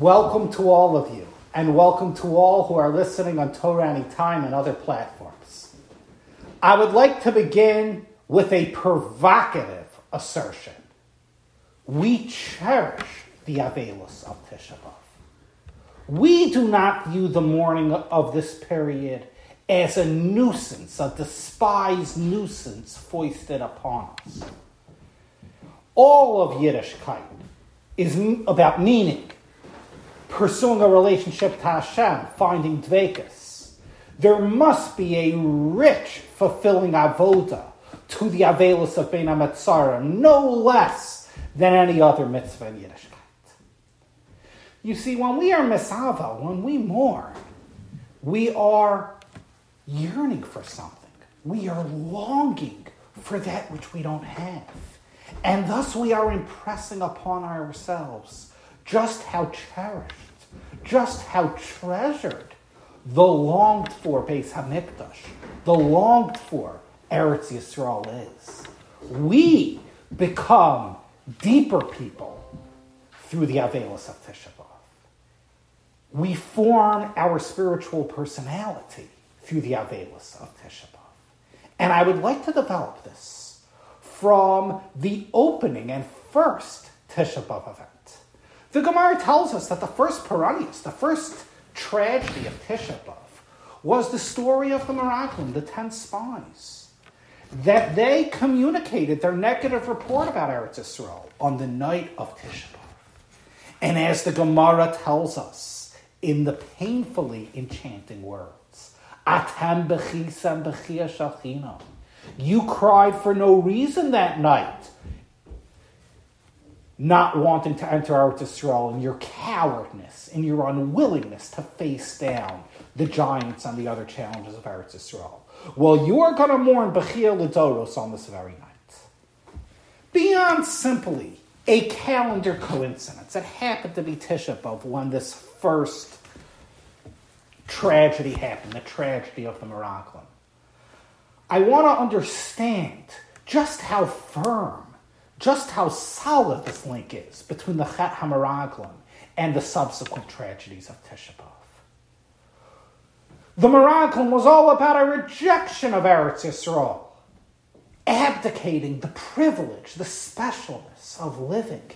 Welcome to all of you, and welcome to all who are listening on Torah Time and other platforms. I would like to begin with a provocative assertion. We cherish the Avelus of Tisha B'Av. We do not view the mourning of this period as a nuisance, a despised nuisance foisted upon us. All of Yiddishkeit is about meaning, pursuing a relationship to Hashem, finding dvekas. There must be a rich, fulfilling avoda to the Avelus of Bein HaMetzarim, no less than any other mitzvah in Yiddishkeit. You see, when we are misava, when we mourn, we are yearning for something. We are longing for that which we don't have. And thus we are impressing upon ourselves just how cherished, just how treasured the longed for Beis Hamikdash, the longed for Eretz Yisrael is. We become deeper people through the Avelis of Tisha. We form our spiritual personality through the Avelis of Tisha. And I would like to develop this from the opening and first Tisha event. The Gemara tells us that the first Piranius, the first tragedy of Tisha B'Av, was the story of the Meraglim, the ten spies. That they communicated their negative report about Eretz Yisrael on the night of Tisha B'Av. And as the Gemara tells us in the painfully enchanting words, Atam bechisam bechia shel chinam. You cried for no reason that night, not wanting to enter Eretz Yisrael in your cowardness, in your unwillingness to face down the giants and the other challenges of Eretz Yisrael. Well, you are going to mourn Bechia Lidoros on this very night. Beyond simply a calendar coincidence, it happened to be Tisha B'Av when this first tragedy happened, the tragedy of the Meraglim. I want to understand just how firm, just how solid this link is between the Chet HaMeraglim and the subsequent tragedies of Tisha B'Av. The Meraglim was all about a rejection of Eretz Yisrael, abdicating the privilege, the specialness of living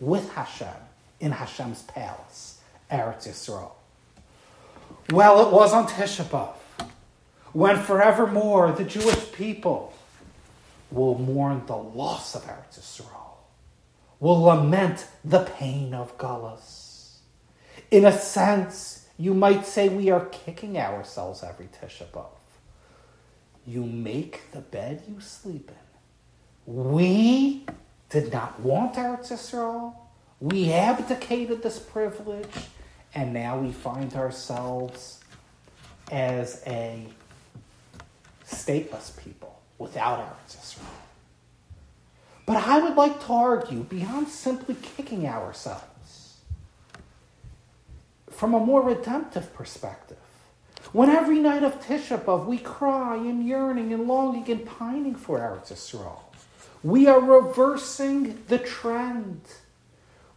with Hashem in Hashem's palace, Eretz Yisrael. Well, it was on Tisha B'Av, when forevermore the Jewish people will mourn the loss of Eretz will lament the pain of Galus. In a sense, you might say we are kicking ourselves every Tisha B'Av. You make the bed you sleep in. We did not want Eretz. We abdicated this privilege and now we find ourselves as a stateless people without Eretz Yisrael. But I would like to argue beyond simply kicking ourselves from a more redemptive perspective. When every night of Tisha B'Av we cry and yearning and longing and pining for Eretz Yisrael, we are reversing the trend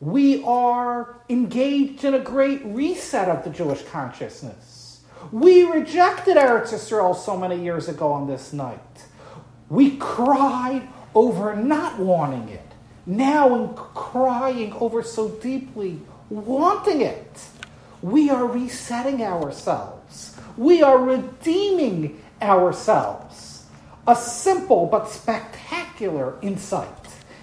we are engaged in a great reset of the Jewish consciousness. We rejected Eretz Yisrael so many years ago on this night. We cried over not wanting it. Now, in crying over so deeply wanting it, we are resetting ourselves. We are redeeming ourselves. A simple but spectacular insight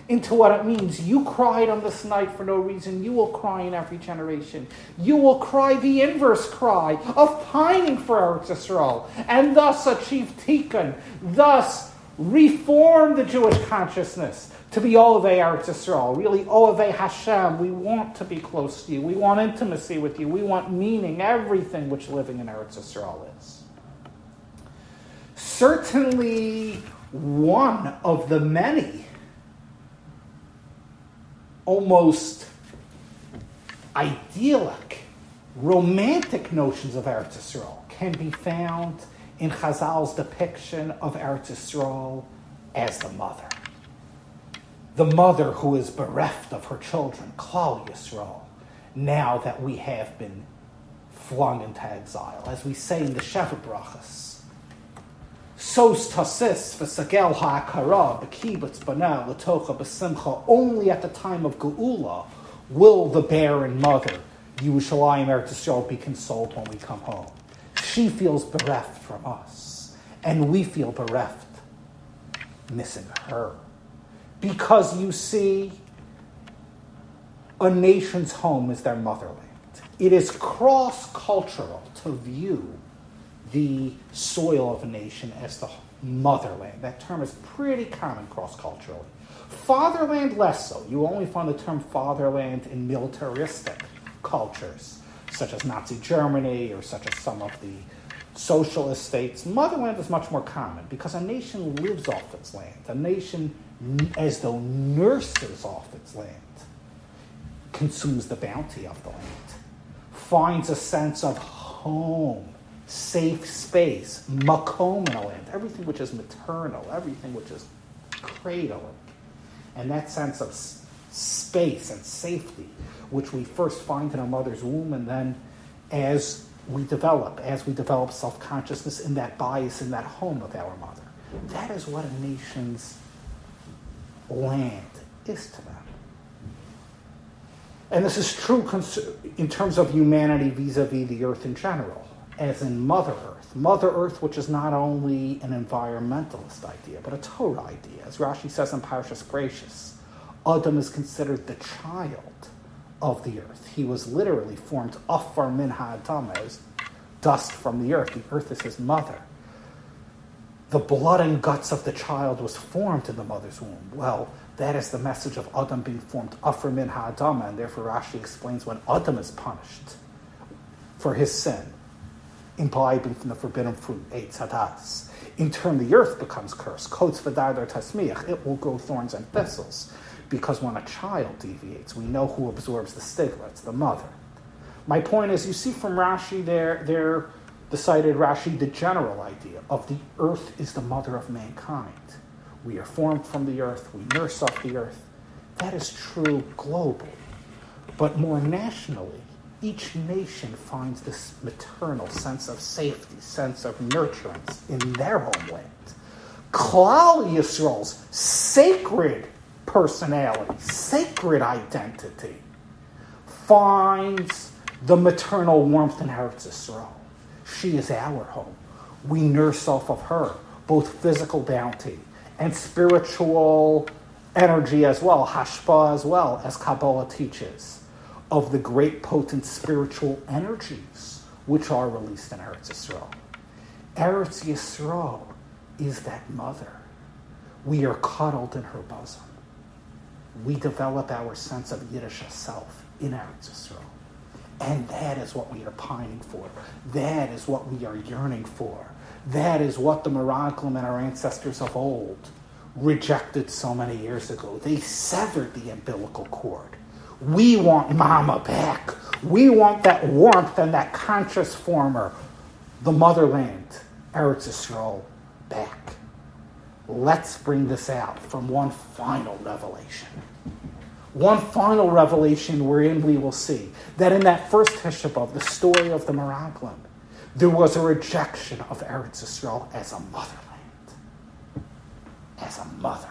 into what it means. You cried on this night for no reason. You will cry in every generation. You will cry the inverse cry of pining for Eretz Yisrael, and thus achieve tikkun, thus reform the Jewish consciousness to be Olave Eretz Yisrael, really Olave Hashem. We want to be close to you. We want intimacy with you. We want meaning, everything which living in Eretz Yisrael is. Certainly, one of the many almost idyllic, romantic notions of Eretz Yisrael can be found in Chazal's depiction of Eretz Yisrael as the mother. The mother who is bereft of her children, Klal Yisrael, now that we have been flung into exile. As we say in the Sheva Brachas, Sos tasis v'sagel ha'akara b'kibbutz baneha l'tocha b'simcha. Only at the time of Geula will the barren mother, Yerushalayim Eretz Yisrael, be consoled when we come home. She feels bereft from us, and we feel bereft missing her. Because you see, a nation's home is their motherland. It is cross cultural to view the soil of a nation as the motherland. That term is pretty common cross culturally. Fatherland, less so. You only find the term fatherland in militaristic cultures, such as Nazi Germany or such as some of the socialist states. Motherland is much more common because a nation lives off its land. A nation, as though nurses off its land, consumes the bounty of the land, finds a sense of home, safe space, makom in a land, everything which is maternal, everything which is cradle. And that sense of space and safety, which we first find in a mother's womb, and then as we develop, as we develop self consciousness in that bayis, in that home of our mother. That is what a nation's land is to them. And this is true in terms of humanity vis a vis the earth in general, as in Mother Earth. Mother Earth, which is not only an environmentalist idea, but a Torah idea. As Rashi says in Parashas Bereishis, Adam is considered the child of the earth. He was literally formed afar min ha'adamah, dust from the earth. The earth is his mother. The blood and guts of the child was formed in the mother's womb. Well, that is the message of Adam being formed afar min ha'adamah, and therefore Rashi explains when Adam is punished for his sin, imbibing from the forbidden fruit, eitz hadas. In turn, the earth becomes cursed. Kotes v'dardar tasmiach. It will grow thorns and thistles because when a child deviates, we know who absorbs the stigma, it's the mother. My point is, you see from Rashi there, there decided Rashi the general idea of the earth is the mother of mankind. We are formed from the earth, we nurse off the earth. That is true globally. But more nationally, each nation finds this maternal sense of safety, sense of nurturance in their homeland. Klal Yisrael's sacred personality, sacred identity, finds the maternal warmth in Eretz Yisrael. She is our home. We nurse off of her, both physical bounty and spiritual energy as well, hashpa as well, as Kabbalah teaches, of the great potent spiritual energies which are released in Eretz Yisrael. Eretz Yisrael is that mother. We are cuddled in her bosom we develop our sense of Yiddish self in Eretz Yisrael. And that is what we are pining for. That is what we are yearning for. That is what the Miraglim and our ancestors of old rejected so many years ago. They severed the umbilical cord. We want Mama back. We want that warmth and that conscious former, the motherland, Eretz Yisrael, back. Let's bring this out from one final revelation. One final revelation wherein we will see that in that first Tisha B'Av, the story of the Miraglim, there was a rejection of Eretz Yisrael as a motherland. As a mother.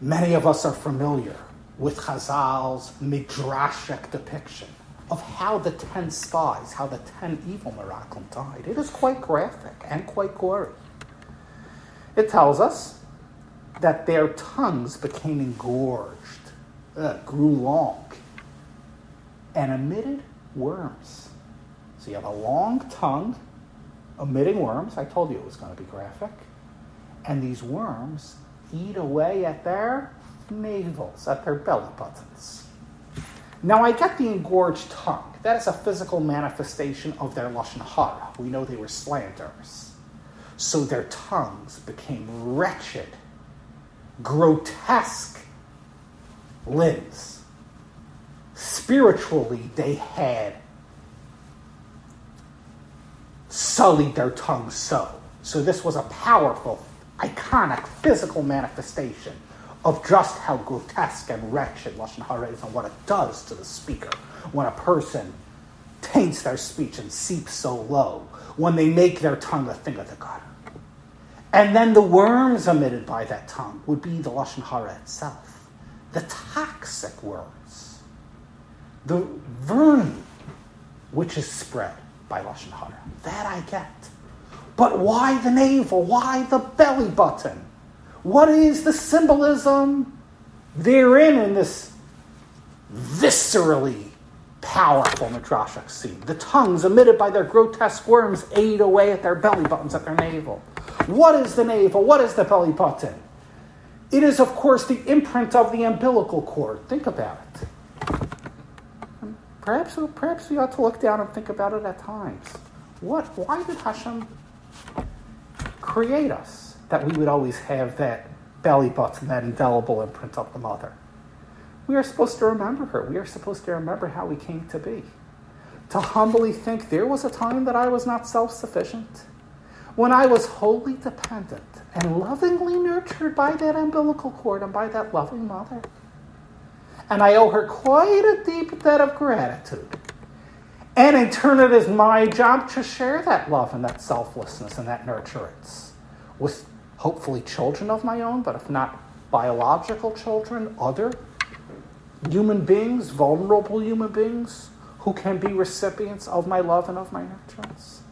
Many of us are familiar with Chazal's midrashic depiction of how the ten spies, how the ten evil Miraglim died. It is quite graphic and quite gory. It tells us that their tongues became engorged, uh, grew long, and emitted worms. So you have a long tongue emitting worms. I told you it was going to be graphic. And these worms eat away at their navels, at their belly buttons. Now I get the engorged tongue. That is a physical manifestation of their lashon hara. We know they were slanderers. So their tongues became wretched, grotesque limbs. Spiritually, they had sullied their tongue so. So this was a powerful, iconic, physical manifestation of just how grotesque and wretched Lashon Hara is and what it does to the speaker when a person taints their speech and seeps so low, when they make their tongue a thing of the God. And then the worms emitted by that tongue would be the Lashon Hara itself, the toxic words, the vermin which is spread by Lashon Hara. That I get. But why the navel? Why the belly button? What is the symbolism therein in this viscerally powerful midrashic scene? The tongues emitted by their grotesque worms ate away at their belly buttons, at their navel. What is the navel? What is the belly button? It is, of course, the imprint of the umbilical cord. Think about it. Perhaps, perhaps we ought to look down and think about it at times. What? Why did Hashem create us that we would always have that belly button, that indelible imprint of the mother? We are supposed to remember her. We are supposed to remember how we came to be. To humbly think there was a time that I was not self sufficient when I was wholly dependent and lovingly nurtured by that umbilical cord and by that loving mother. And I owe her quite a deep debt of gratitude. And in turn, it is my job to share that love and that selflessness and that nurturance with hopefully children of my own, but if not biological children, other human beings, vulnerable human beings, who can be recipients of my love and of my nurturance.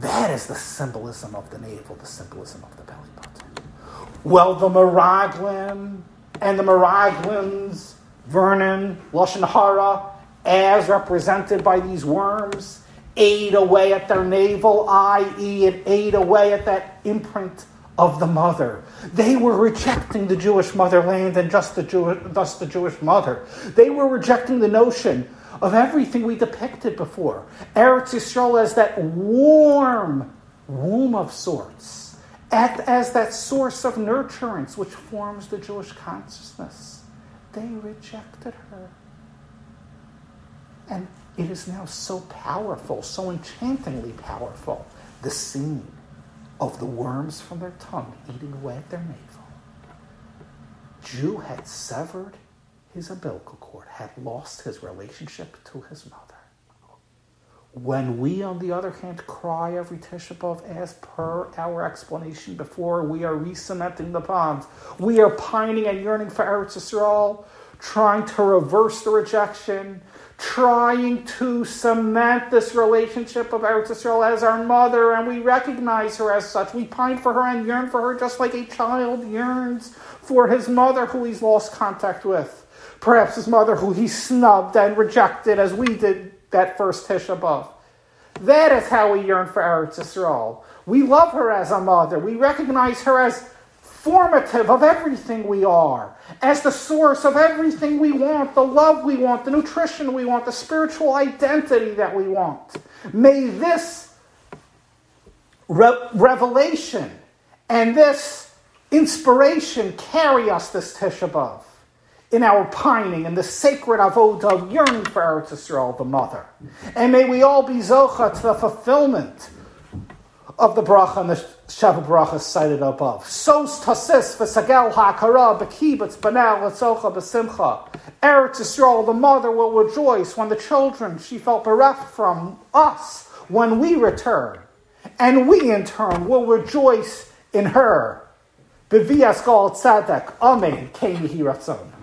That is the symbolism of the navel, the symbolism of the belly button. Well, the Meraglim and the Meraglim's vermin, Lashon Hara, as represented by these worms, ate away at their navel, i.e., it ate away at that imprint of the mother. They were rejecting the Jewish motherland and just the Jew- thus the Jewish mother. They were rejecting the notion of everything we depicted before. Eretz Yisrael as that warm womb of sorts, as that source of nurturance which forms the Jewish consciousness. They rejected her. And it is now so powerful, so enchantingly powerful, the scene of the worms from their tongue eating away at their navel. Jew had severed his umbilical cord, had lost his relationship to his mother. When we, on the other hand, cry every Tisha B'Av as per our explanation before, we are re-cementing the bonds. We are pining and yearning for Eretz Yisrael, trying to reverse the rejection, trying to cement this relationship of Eretz Yisrael as our mother, and we recognize her as such. We pine for her and yearn for her just like a child yearns for his mother who he's lost contact with. Perhaps his mother, who he snubbed and rejected as we did that first Tisha B'Av. That is how we yearn for Eretz Yisrael. We love her as a mother. We recognize her as formative of everything we are, as the source of everything we want, the love we want, the nutrition we want, the spiritual identity that we want. May this re- revelation and this inspiration carry us this Tisha B'Av in our pining and the sacred avodah of yearning for Eretz Yisrael, the mother. And may we all be zocha to the fulfillment of the bracha and the Sheva bracha cited above. Sos tasis v'sagel ha'akara b'kibutz b'nei l'tzocha b'simcha. Eretz Yisrael, the mother, will rejoice when the children she felt bereft from us when we return. And we, in turn, will rejoice in her. B'vias goel tzedek. Amen. Ratzon.